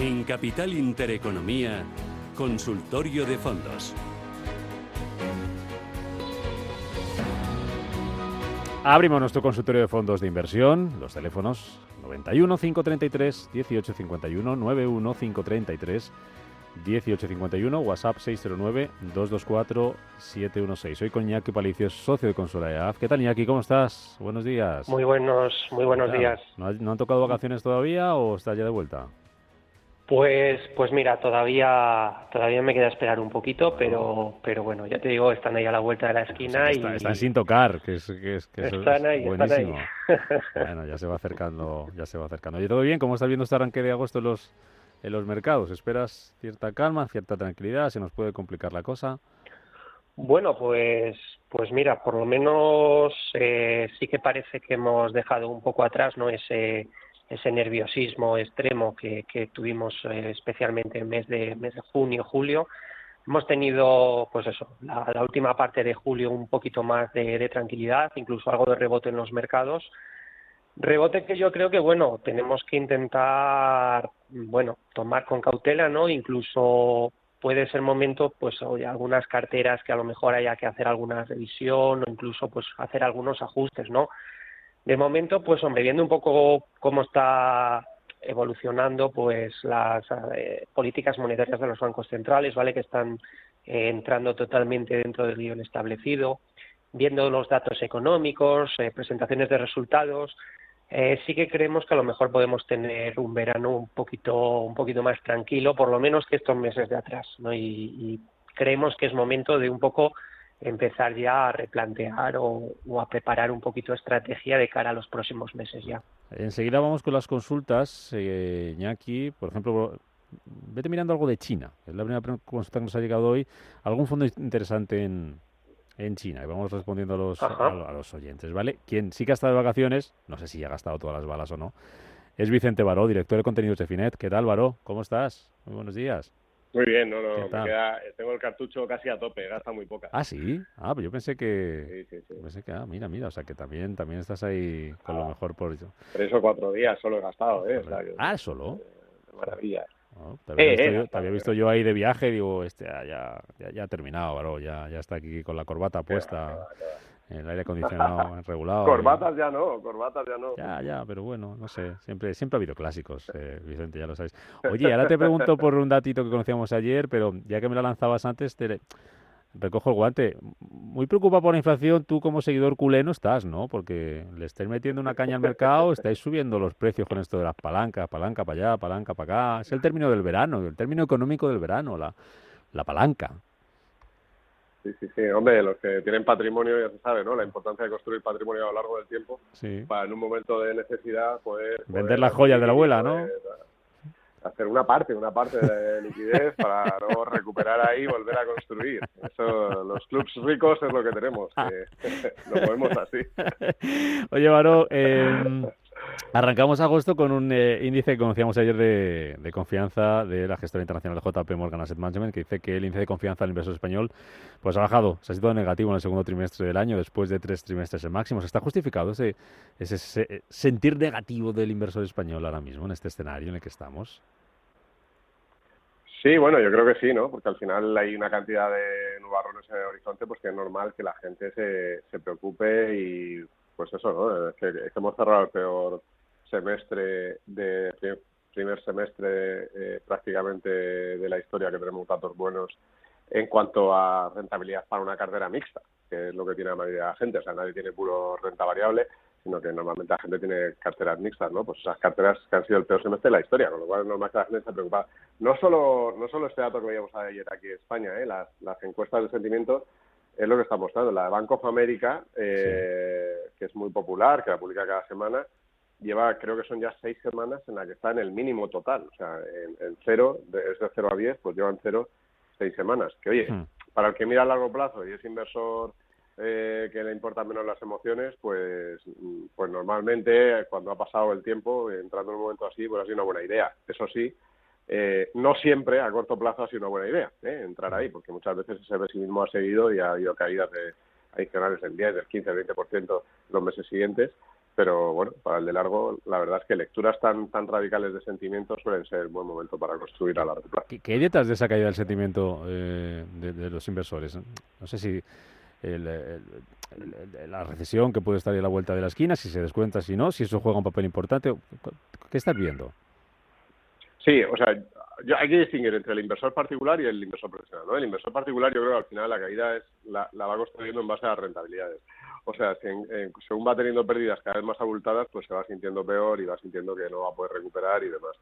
En Capital Intereconomía, Consultorio de Fondos. Abrimos nuestro consultorio de fondos de inversión. Los teléfonos 91 533 1851 91 533 1851, WhatsApp 609-224-716. Soy con Iñaki Palicios, socio de Consola EAF. ¿Qué tal, Iñaki? ¿Cómo estás? Buenos días. Muy buenos, muy buenos días. ¿No, han tocado vacaciones todavía o estás ya de vuelta? Pues, pues mira, todavía, todavía me queda esperar un poquito, pero, pero bueno, ya te digo, están ahí a la vuelta de la esquina y están sin tocar, que es, que es, que están ahí, buenísimo. Están ahí. bueno, ya se va acercando, ya se va acercando. ¿Y todo bien? ¿Cómo estás viendo este arranque de agosto los en los mercados? ¿Esperas cierta calma, cierta tranquilidad? ¿Se nos puede complicar la cosa? Bueno, pues, pues mira, por lo menos eh, sí que parece que hemos dejado un poco atrás no ese, ese nerviosismo extremo que, que tuvimos eh, especialmente en mes de mes de junio, julio. Hemos tenido, pues eso, la, última parte de julio un poquito más de, de tranquilidad, incluso algo de rebote en los mercados Rebote que yo creo que, bueno, tenemos que intentar, bueno, tomar con cautela, ¿no? Incluso puede ser momento, pues, oye, algunas carteras que a lo mejor haya que hacer alguna revisión o incluso, pues, hacer algunos ajustes, ¿no? De momento, pues, hombre, viendo un poco cómo está evolucionando, pues, las eh, políticas monetarias de los bancos centrales, ¿vale? Que están eh, entrando totalmente dentro del guion establecido, viendo los datos económicos, eh, presentaciones de resultados, eh, sí que creemos que a lo mejor podemos tener un verano un poquito, un poquito más tranquilo, por lo menos que estos meses de atrás, ¿no? Y, creemos que es momento de un poco empezar ya a replantear o, a preparar un poquito estrategia de cara a los próximos meses ya. Enseguida vamos con las consultas, eh, Iñaki, por ejemplo, vete mirando algo de China, es la primera consulta que nos ha llegado hoy, algún fondo interesante en, en China. Y vamos respondiendo a los, a, los oyentes, ¿vale? Quien sí que ha estado de vacaciones, no sé si ha gastado todas las balas o no, es Vicente Baró, director de contenidos de Finet. ¿Qué tal, Baró? ¿Cómo estás? Muy buenos días. Muy bien, no, no, tengo el cartucho casi a tope, gasta muy poca. Ah, sí. Ah, pues yo pensé que. Sí, sí, sí. Pensé que, ah, mira, mira, o sea que también, también estás ahí con lo mejor por eso. Tres o cuatro días solo he gastado, ¿eh? ah, solo. Eh, maravilla. te, había, visto, yo, ahí de viaje digo, este ya, ya, ya ha terminado, bro, ya, ya está aquí con la corbata puesta, el aire acondicionado regulado. Corbatas ya no, corbatas ya no. Ya, ya, pero bueno, no sé, siempre, siempre ha habido clásicos, eh, Vicente, ya lo sabes. Oye, ahora te pregunto por un datito que conocíamos ayer, pero ya que me lo lanzabas antes, te, recojo el guante. Muy preocupado por la inflación, tú como seguidor culé no estás, ¿no? Porque le estáis metiendo una caña al mercado, estáis subiendo los precios con esto de las palancas, palanca para allá, palanca para acá. Es el término del verano, el término económico del verano, la, la palanca. Sí, sí, sí. Hombre, los que tienen patrimonio ya se sabe, ¿no? La importancia de construir patrimonio a lo largo del tiempo sí. para en un momento de necesidad poder... Vender las joyas de la abuela, ¿no? hacer una parte, una parte de liquidez para luego recuperar ahí y volver a construir. Eso, los clubs ricos es lo que tenemos, que lo movemos así. Oye, Varo, eh, arrancamos agosto con un eh, índice que conocíamos ayer de, confianza de la gestora internacional de JP Morgan Asset Management, que dice que el índice de confianza del inversor español pues ha bajado, se ha situado negativo en el segundo trimestre del año, después de tres trimestres en máximos. ¿Está justificado ese, ese sentir negativo del inversor español ahora mismo, en este escenario en el que estamos? Sí, bueno, yo creo que sí, ¿no? Porque al final hay una cantidad de nubarrones en el horizonte, pues que es normal que la gente se, se preocupe y, pues eso, ¿no? Es que, hemos cerrado el peor semestre de primer semestre eh, prácticamente de la historia que tenemos datos buenos en cuanto a rentabilidad para una cartera mixta, que es lo que tiene la mayoría de la gente. O sea, nadie tiene puro renta variable, sino que normalmente la gente tiene carteras mixtas, ¿no? Pues esas carteras que han sido el peor semestre de la historia, con lo cual es normal que la gente esté preocupada. No solo, no solo este dato que veíamos ayer aquí en España, ¿eh? las, las encuestas de sentimiento es lo que está mostrando. La de Bank of America, eh, que es muy popular, que la publica cada semana, lleva, creo que son ya seis semanas en la que está en el mínimo total. O sea, en, cero, de, es de cero a diez, pues llevan cero seis semanas. Que oye, hmm. para el que mira a largo plazo y es inversor eh, que le importan menos las emociones, pues, pues normalmente cuando ha pasado el tiempo, entrando en un momento así, pues ha sido una buena idea. Eso sí, eh, no siempre a corto plazo ha sido una buena idea ¿eh? entrar ahí, porque muchas veces ese pesimismo ha seguido y ha habido caídas de adicionales del 10, del 15, del 20% los meses siguientes. pero bueno, para el de largo, la verdad es que lecturas tan tan radicales de sentimientos suelen ser buen momento para construir a largo plazo. ¿Qué, hay detrás de esa caída del sentimiento eh, de, los inversores? No sé si la recesión que puede estar ahí a la vuelta de la esquina, si se descuenta, si no, si eso juega un papel importante. ¿Qué estás viendo? Sí, o sea, hay que distinguir entre el inversor particular y el inversor profesional. ¿no? El inversor particular yo creo que al final la caída es la, la va construyendo en base a las rentabilidades. O sea, según va teniendo pérdidas cada vez más abultadas, pues se va sintiendo peor y va sintiendo que no va a poder recuperar y demás.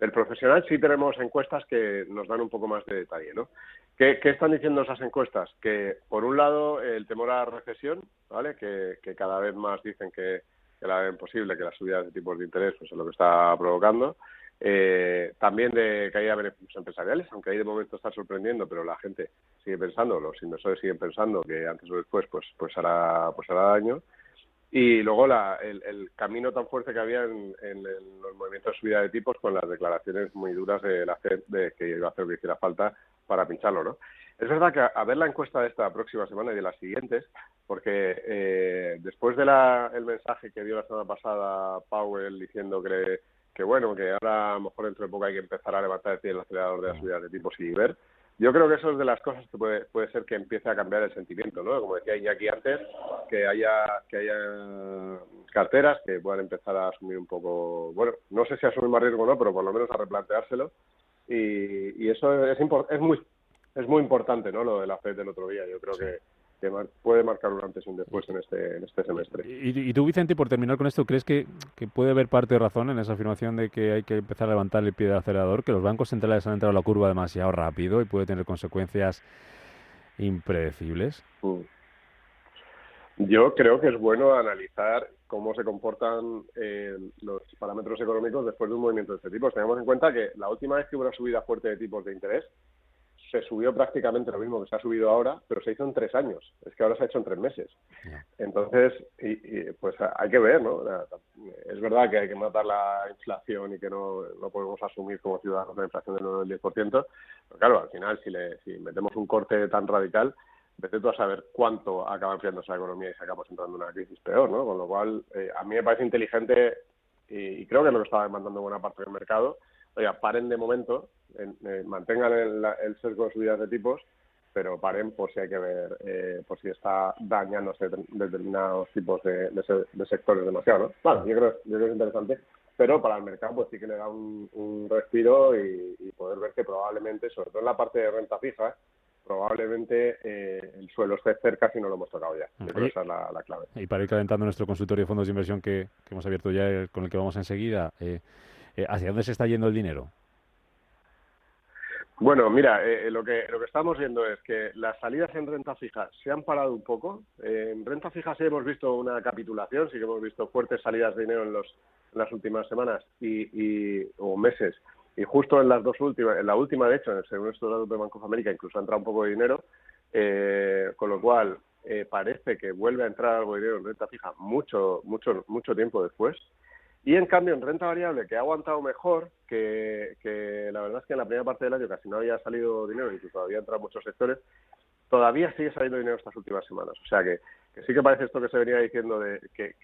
El profesional sí tenemos encuestas que nos dan un poco más de detalle, ¿no? ¿Qué, están diciendo esas encuestas? Que, por un lado, el temor a la recesión, ¿vale? Que, cada vez más dicen que, que la ven posible, que las subidas de tipos de interés pues, es lo que está provocando. Eh, también de caída de beneficios empresariales, aunque ahí de momento está sorprendiendo, pero la gente sigue pensando, los inversores siguen pensando que antes o después pues pues hará pues hará daño. Y luego la, el, camino tan fuerte que había en, los movimientos de subida de tipos con las declaraciones muy duras de la de que iba a hacer lo que hiciera falta para pincharlo, ¿no? Es verdad que a, ver la encuesta de esta próxima semana y de las siguientes, porque eh, después del el mensaje que dio la semana pasada Powell diciendo que que bueno, que ahora a lo mejor dentro de poco hay que empezar a levantar el acelerador de las subidas de tipos y ver. Yo creo que eso es de las cosas que puede, puede ser que empiece a cambiar el sentimiento, ¿no? Como decía Iñaki antes, que haya, que haya carteras que puedan empezar a asumir un poco, bueno, no sé si asumir más riesgo o no, pero por lo menos a replanteárselo. Y, y eso es, es, muy, es muy importante, ¿no? Lo de la FED del otro día. Yo creo que puede marcar un antes y un después en este, en este semestre. ¿Y, tú, Vicente, por terminar con esto, crees que, puede haber parte de razón en esa afirmación de que hay que empezar a levantar el pie del acelerador, que los bancos centrales han entrado a la curva demasiado rápido y puede tener consecuencias impredecibles? Mm. Yo creo que es bueno analizar cómo se comportan eh, los parámetros económicos después de un movimiento de este tipo. Tenemos en cuenta que la última vez que hubo una subida fuerte de tipos de interés se subió prácticamente lo mismo que se ha subido ahora, pero se hizo en tres años. Es que ahora se ha hecho en tres meses. Entonces, y, pues hay que ver, ¿no? Es verdad que hay que matar la inflación y que no, no podemos asumir como ciudadanos la inflación del 10%, pero claro, al final, si, le, si metemos un corte tan radical, vete tú a saber cuánto acaba enfriando esa economía y acabamos entrando en una crisis peor, ¿no? Con lo cual, eh, a mí me parece inteligente y, creo que es lo que está demandando buena parte del mercado, oiga, paren de momento, eh, mantengan el, el, sesgo de subidas de tipos, pero paren por si hay que ver, eh, por si está dañándose determinados tipos de, sectores demasiado, ¿no? Bueno, yo creo, yo creo que es interesante, pero para el mercado pues sí que le da un, respiro y, poder ver que probablemente, sobre todo en la parte de renta fija, probablemente eh, el suelo esté cerca si no lo hemos tocado ya. Yo creo que esa es la, clave. Y para ir calentando nuestro consultorio de fondos de inversión que, que hemos abierto ya, con el que vamos enseguida, eh, eh, ¿hacia dónde se está yendo el dinero? Bueno, mira, eh, lo que lo que estamos viendo es que las salidas en renta fija se han parado un poco. en renta fija sí hemos visto una capitulación, sí que hemos visto fuertes salidas de dinero en, los, las últimas semanas y, o meses. Y justo en las dos últimas, en la última de hecho, según estos datos de Banco de América, incluso ha entrado un poco de dinero, eh, con lo cual parece que vuelve a entrar algo de dinero en renta fija mucho, mucho, mucho tiempo después. Y en cambio, en renta variable, que ha aguantado mejor, que, la verdad es que en la primera parte del año casi no había salido dinero, incluso había entrado muchos sectores, todavía sigue saliendo dinero estas últimas semanas. O sea que, sí que parece esto que se venía diciendo de que,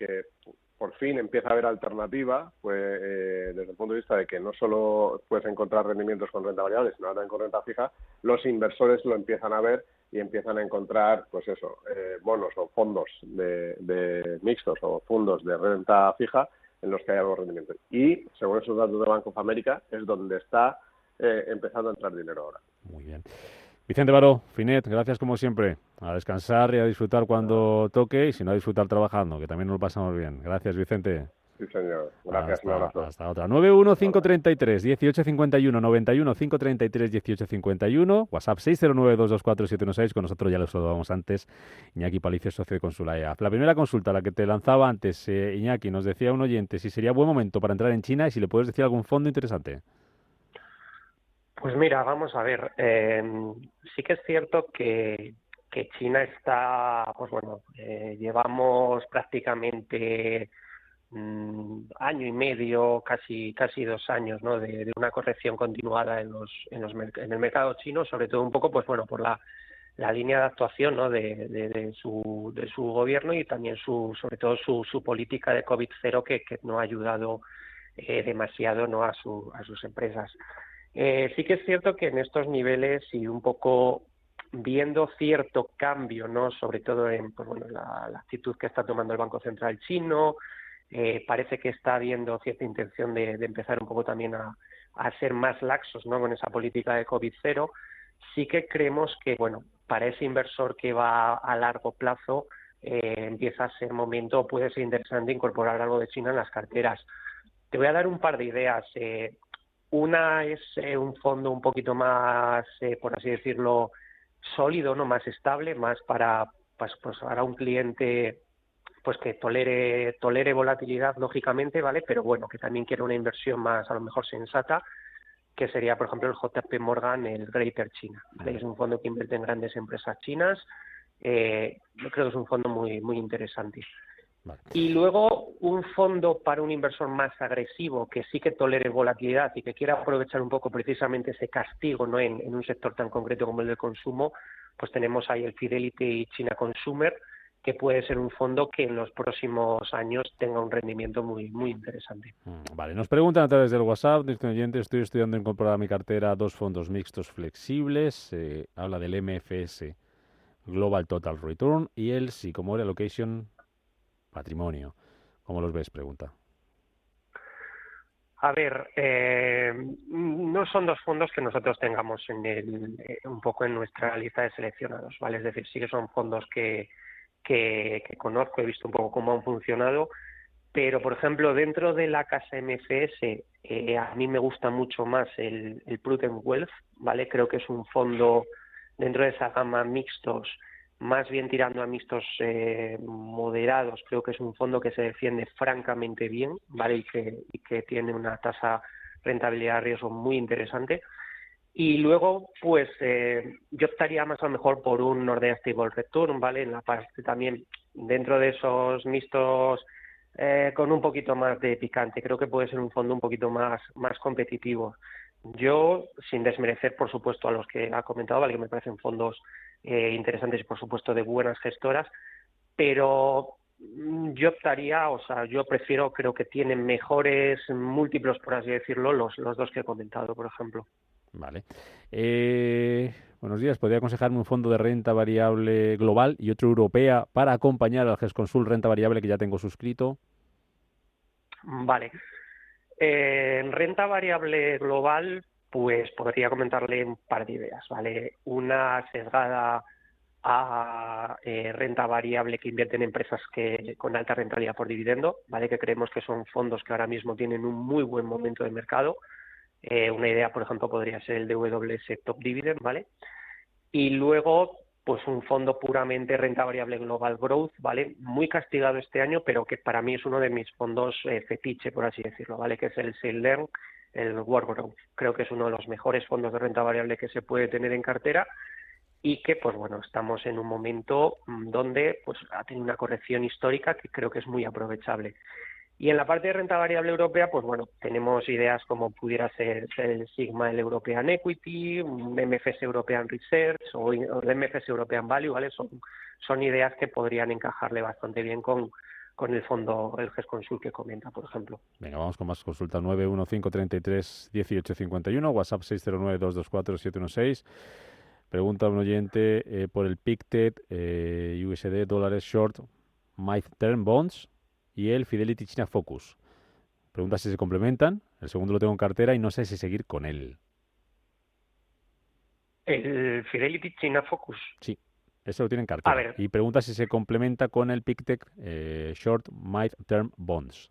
por fin empieza a haber alternativa, pues eh, desde el punto de vista de que no solo puedes encontrar rendimientos con renta variable, sino también con renta fija, los inversores lo empiezan a ver y empiezan a encontrar, pues eso, eh, bonos o fondos de, de mixtos o fondos de renta fija en los que hay algo rendimiento. Y según esos datos de Banco of America es donde está eh, empezando a entrar dinero ahora. Muy bien. Vicente Baró, Finet, gracias como siempre. A descansar y a disfrutar cuando toque y si no a disfrutar trabajando, que también nos lo pasamos bien. Gracias, Vicente. Sí, señor. Gracias, hasta, un abrazo. Hasta otra. 91533 1851 91 533 1851 WhatsApp 609224716 Con nosotros ya lo saludamos antes. Iñaki Palicio, socio de Consula La primera consulta, la que te lanzaba antes, eh, Iñaki, nos decía un oyente si sería buen momento para entrar en China y si le puedes decir algún fondo interesante. Pues mira, vamos a ver. Eh, sí que es cierto que, que China está, pues bueno, eh, llevamos prácticamente Mm, año y medio, casi casi dos años, ¿no? De, una corrección continuada en los, en los en el mercado chino, sobre todo un poco, pues bueno, por la la línea de actuación ¿no? de, de, su, de su gobierno y también su, sobre todo su, su política de COVID-0 que, que no ha ayudado eh, demasiado ¿no? a, su, a sus empresas. Eh, sí que es cierto que en estos niveles y un poco viendo cierto cambio, ¿no? sobre todo en pues, bueno, la, actitud que está tomando el Banco Central chino, eh, parece que está habiendo cierta intención de, empezar un poco también a, a, ser más laxos ¿no? con esa política de COVID-0, sí que creemos que, bueno, para ese inversor que va a largo plazo, eh, empieza a ser momento, puede ser interesante incorporar algo de China en las carteras. Te voy a dar un par de ideas. Eh, una es eh, un fondo un poquito más, por así decirlo, sólido, no más estable, más para pues, pues para un cliente pues que tolere tolere volatilidad lógicamente, ¿vale? Pero bueno, que también quiere una inversión más a lo mejor sensata que sería, por ejemplo, el JP Morgan, el Greater China. Es un fondo que invierte en grandes empresas chinas. Eh, yo creo que es un fondo muy, muy interesante. Y luego un fondo para un inversor más agresivo que sí que tolere volatilidad y que quiera aprovechar un poco precisamente ese castigo ¿no? en, en un sector tan concreto como el del consumo, pues tenemos ahí el Fidelity China Consumer, que puede ser un fondo que en los próximos años tenga un rendimiento muy muy interesante. Mm, vale, nos preguntan a través del WhatsApp, oyente, estoy estudiando incorporar a mi cartera dos fondos mixtos flexibles, eh, habla del MFS Global Total Return y el Sycomore Allocation Patrimonio. ¿Cómo los ves? Pregunta. A ver, eh, no son dos fondos que nosotros tengamos en el, eh, un poco en nuestra lista de seleccionados, ¿vale? Es decir, sí que son fondos que, que, conozco, he visto un poco cómo han funcionado, pero por ejemplo dentro de la casa MFS eh, a mí me gusta mucho más el, el Prudent Wealth, ¿vale? Creo que es un fondo dentro de esa gama mixtos, más bien tirando a mixtos eh, moderados, creo que es un fondo que se defiende francamente bien, ¿vale? Y que, y que tiene una tasa rentabilidad de riesgo muy interesante. Y luego, pues eh, yo estaría más a lo mejor por un Nordea Stable Return, ¿vale? En la parte también, dentro de esos mixtos eh, con un poquito más de picante, creo que puede ser un fondo un poquito más, más competitivo. Yo, sin desmerecer, por supuesto, a los que ha comentado, ¿vale? Que me parecen fondos eh, interesantes y, por supuesto, de buenas gestoras, pero mm, yo optaría, o sea, yo prefiero, creo que tienen mejores múltiplos, por así decirlo, los, los dos que he comentado, por ejemplo. Vale. Eh, buenos días. ¿Podría aconsejarme un fondo de renta variable global y otro europea para acompañar al GESConsul renta variable que ya tengo suscrito? Vale. Eh, en renta variable global, pues podría comentarle un par de ideas, ¿vale? Una sesgada a eh, renta variable que invierte en empresas que con alta rentabilidad por dividendo, ¿vale? Que creemos que son fondos que ahora mismo tienen un muy buen momento de mercado eh, una idea, por ejemplo, podría ser el DWS Top Dividend, ¿vale? Y luego, pues un fondo puramente renta variable Global Growth, ¿vale? Muy castigado este año, pero que para mí es uno de mis fondos eh, fetiche, por así decirlo, ¿vale? Que es el Learn, el World Growth. Creo que es uno de los mejores fondos de renta variable que se puede tener en cartera y que, pues bueno, estamos en un momento mm, donde pues ha tenido una corrección histórica que creo que es muy aprovechable. Y en la parte de renta variable europea, pues bueno, tenemos ideas como pudiera ser, el Sigma, el European Equity, MFS European Research o, el MFS European Value, ¿vale? Son, ideas que podrían encajarle bastante bien con, con el fondo, el GES Consul que comenta, por ejemplo. Venga, vamos con más consulta 915331851, WhatsApp 609224716. Pregunta un oyente eh, por el PICTED, eh, USD, dólares short, My Term Bonds y el Fidelity China Focus. Pregunta si se complementan. El segundo lo tengo en cartera y no sé si seguir con él. ¿El Fidelity China Focus? Sí, ese lo tiene en cartera. Y pregunta si se complementa con el PICTEC eh, Short Mid Term Bonds.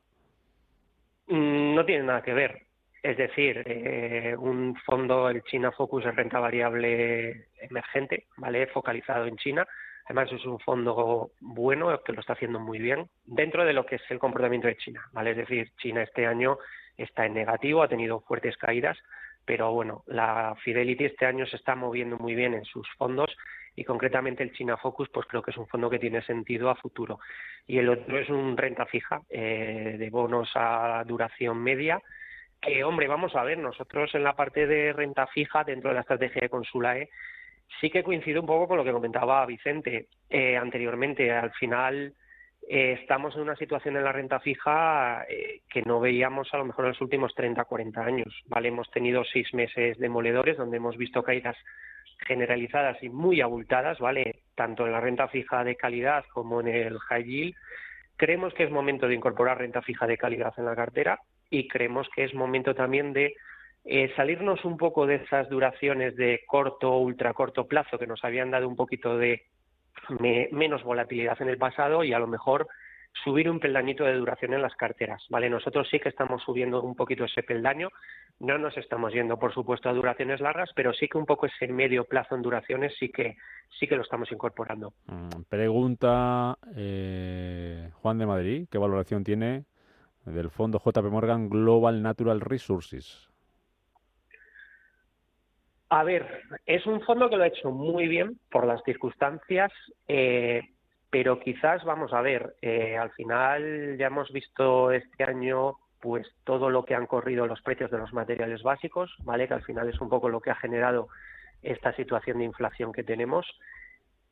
Mm, no tiene nada que ver. Es decir, eh, un fondo, el China Focus, de renta variable emergente, ¿vale? Focalizado en China, Además es un fondo bueno que lo está haciendo muy bien dentro de lo que es el comportamiento de China, ¿vale? Es decir, China este año está en negativo, ha tenido fuertes caídas, pero bueno, la Fidelity este año se está moviendo muy bien en sus fondos y concretamente el China Focus, pues creo que es un fondo que tiene sentido a futuro. Y el otro es un renta fija eh, de bonos a duración media, que hombre, vamos a ver, nosotros en la parte de renta fija dentro de la estrategia de Consulae sí que coincido un poco con lo que comentaba Vicente eh, anteriormente. Al final eh, estamos en una situación en la renta fija eh, que no veíamos a lo mejor en los últimos 30, 40 años. ¿vale? Hemos tenido seis meses demoledores donde hemos visto caídas generalizadas y muy abultadas, ¿vale? Tanto en la renta fija de calidad como en el high yield. Creemos que es momento de incorporar renta fija de calidad en la cartera y creemos que es momento también de eh, salirnos un poco de esas duraciones de corto, ultra corto plazo que nos habían dado un poquito de menos volatilidad en el pasado y a lo mejor subir un peldañito de duración en las carteras, ¿vale? Nosotros sí que estamos subiendo un poquito ese peldaño, no nos estamos yendo, por supuesto, a duraciones largas, pero sí que un poco ese medio plazo en duraciones sí que sí que lo estamos incorporando. Mm, pregunta eh, Juan de Madrid, ¿qué valoración tiene del fondo JP Morgan Global Natural Resources? A ver, es un fondo que lo ha hecho muy bien por las circunstancias, eh, pero quizás, vamos a ver, eh, al final ya hemos visto este año pues todo lo que han corrido los precios de los materiales básicos, ¿vale? Que al final es un poco lo que ha generado esta situación de inflación que tenemos.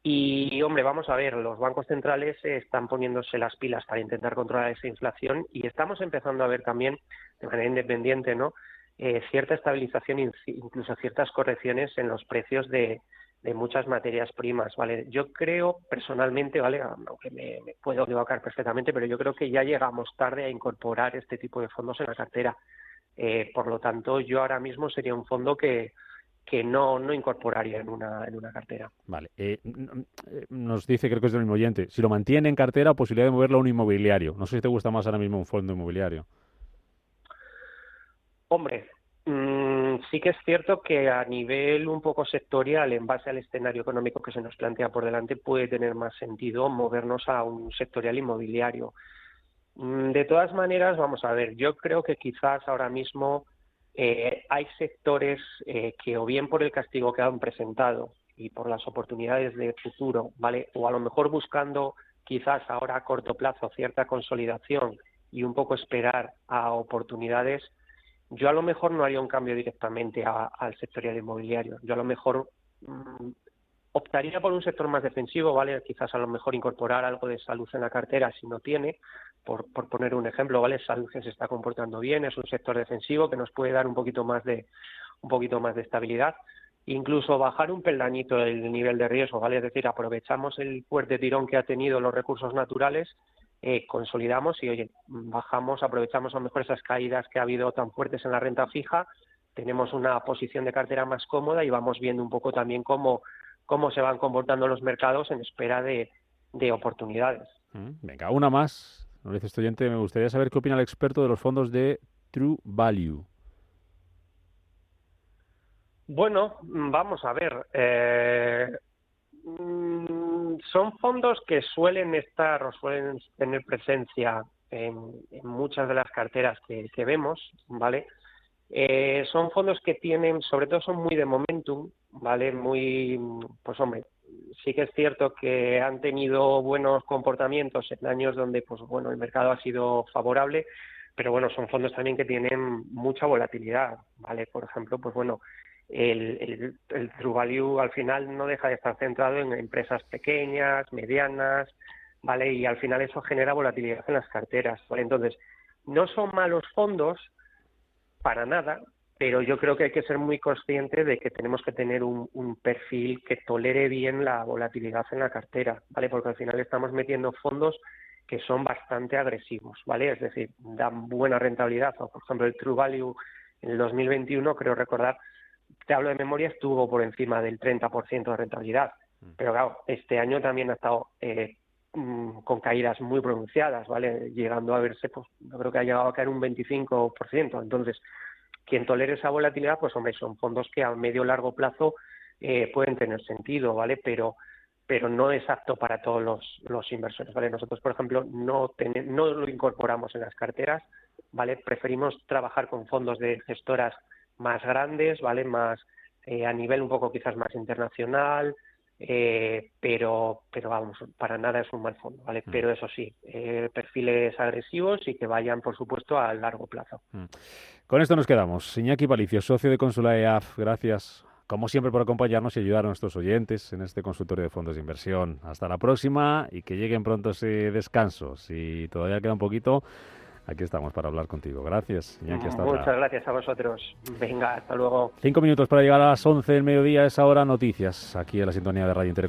Y, hombre, vamos a ver, los bancos centrales están poniéndose las pilas para intentar controlar esa inflación y estamos empezando a ver también, de manera independiente, ¿no? Eh, cierta estabilización, incluso ciertas correcciones en los precios de, muchas materias primas, ¿vale? Yo creo personalmente, ¿vale? Aunque me, puedo equivocar perfectamente, pero yo creo que ya llegamos tarde a incorporar este tipo de fondos en la cartera. Eh, por lo tanto, yo ahora mismo sería un fondo que, que no, no incorporaría en una, en una cartera. Vale. Eh, nos dice, creo que es del mismo oyente, si lo mantiene en cartera, posibilidad de moverlo a un inmobiliario. No sé si te gusta más ahora mismo un fondo inmobiliario. Hombre, mm, sí que es cierto que a nivel un poco sectorial, en base al escenario económico que se nos plantea por delante, puede tener más sentido movernos a un sectorial inmobiliario. Mm, de todas maneras, vamos a ver, yo creo que quizás ahora mismo eh, hay sectores eh, que o bien por el castigo que han presentado y por las oportunidades de futuro, ¿vale? O a lo mejor buscando quizás ahora a corto plazo cierta consolidación y un poco esperar a oportunidades, yo a lo mejor no haría un cambio directamente al sector inmobiliario. Yo a lo mejor mm, optaría por un sector más defensivo, ¿vale? Quizás a lo mejor incorporar algo de salud en la cartera si no tiene, por, por poner un ejemplo, ¿vale? Salud se está comportando bien, es un sector defensivo que nos puede dar un poquito más de un poquito más de estabilidad, incluso bajar un peldañito el nivel de riesgo, ¿vale? Es decir, aprovechamos el fuerte tirón que ha tenido los recursos naturales eh, consolidamos y, oye, bajamos, aprovechamos a lo mejor esas caídas que ha habido tan fuertes en la renta fija, tenemos una posición de cartera más cómoda y vamos viendo un poco también cómo, cómo se van comportando los mercados en espera de, oportunidades. Mm, venga, una más. Nos dice estudiante, me gustaría saber qué opina el experto de los fondos de True Value. Bueno, vamos a ver. Eh, Mm, son fondos que suelen estar o suelen tener presencia en, muchas de las carteras que, vemos, ¿vale? Eh, son fondos que tienen, sobre todo son muy de momentum, ¿vale? Muy, pues hombre, sí que es cierto que han tenido buenos comportamientos en años donde, pues bueno, el mercado ha sido favorable, pero bueno, son fondos también que tienen mucha volatilidad, ¿vale? Por ejemplo, pues bueno, el, el, True Value al final no deja de estar centrado en empresas pequeñas, medianas, ¿vale? Y al final eso genera volatilidad en las carteras, ¿vale? Entonces, no son malos fondos para nada, pero yo creo que hay que ser muy consciente de que tenemos que tener un, un, perfil que tolere bien la volatilidad en la cartera, ¿vale? Porque al final estamos metiendo fondos que son bastante agresivos, ¿vale? Es decir, dan buena rentabilidad. Por ejemplo, el True Value en el 2021, creo recordar, te hablo de memoria, estuvo por encima del 30% de rentabilidad. Mm. Pero claro, este año también ha estado eh, mm, con caídas muy pronunciadas, ¿vale? Llegando a verse, pues yo creo que ha llegado a caer un 25%. Entonces, quien tolere esa volatilidad, pues hombre, son fondos que a medio largo plazo eh, pueden tener sentido, ¿vale? Pero pero no es apto para todos los, los inversores, ¿vale? Nosotros, por ejemplo, no, no lo incorporamos en las carteras, ¿vale? Preferimos trabajar con fondos de gestoras más grandes, ¿vale? Más eh, a nivel un poco quizás más internacional, eh, pero, pero vamos, para nada es un mal fondo, ¿vale? Mm. Pero eso sí, eh, perfiles agresivos y que vayan, por supuesto, a largo plazo. Mm. Con esto nos quedamos. Iñaki Palicio, socio de Consula EAF, gracias. como siempre, por acompañarnos y ayudar a nuestros oyentes en este consultorio de fondos de inversión. Hasta la próxima y que lleguen pronto ese descanso. Si todavía queda un poquito, aquí estamos para hablar contigo. Gracias, Muchas gracias a vosotros. Venga, hasta luego. Cinco minutos para llegar a las once del mediodía, es ahora noticias, aquí en la sintonía de Radio Intereconomía.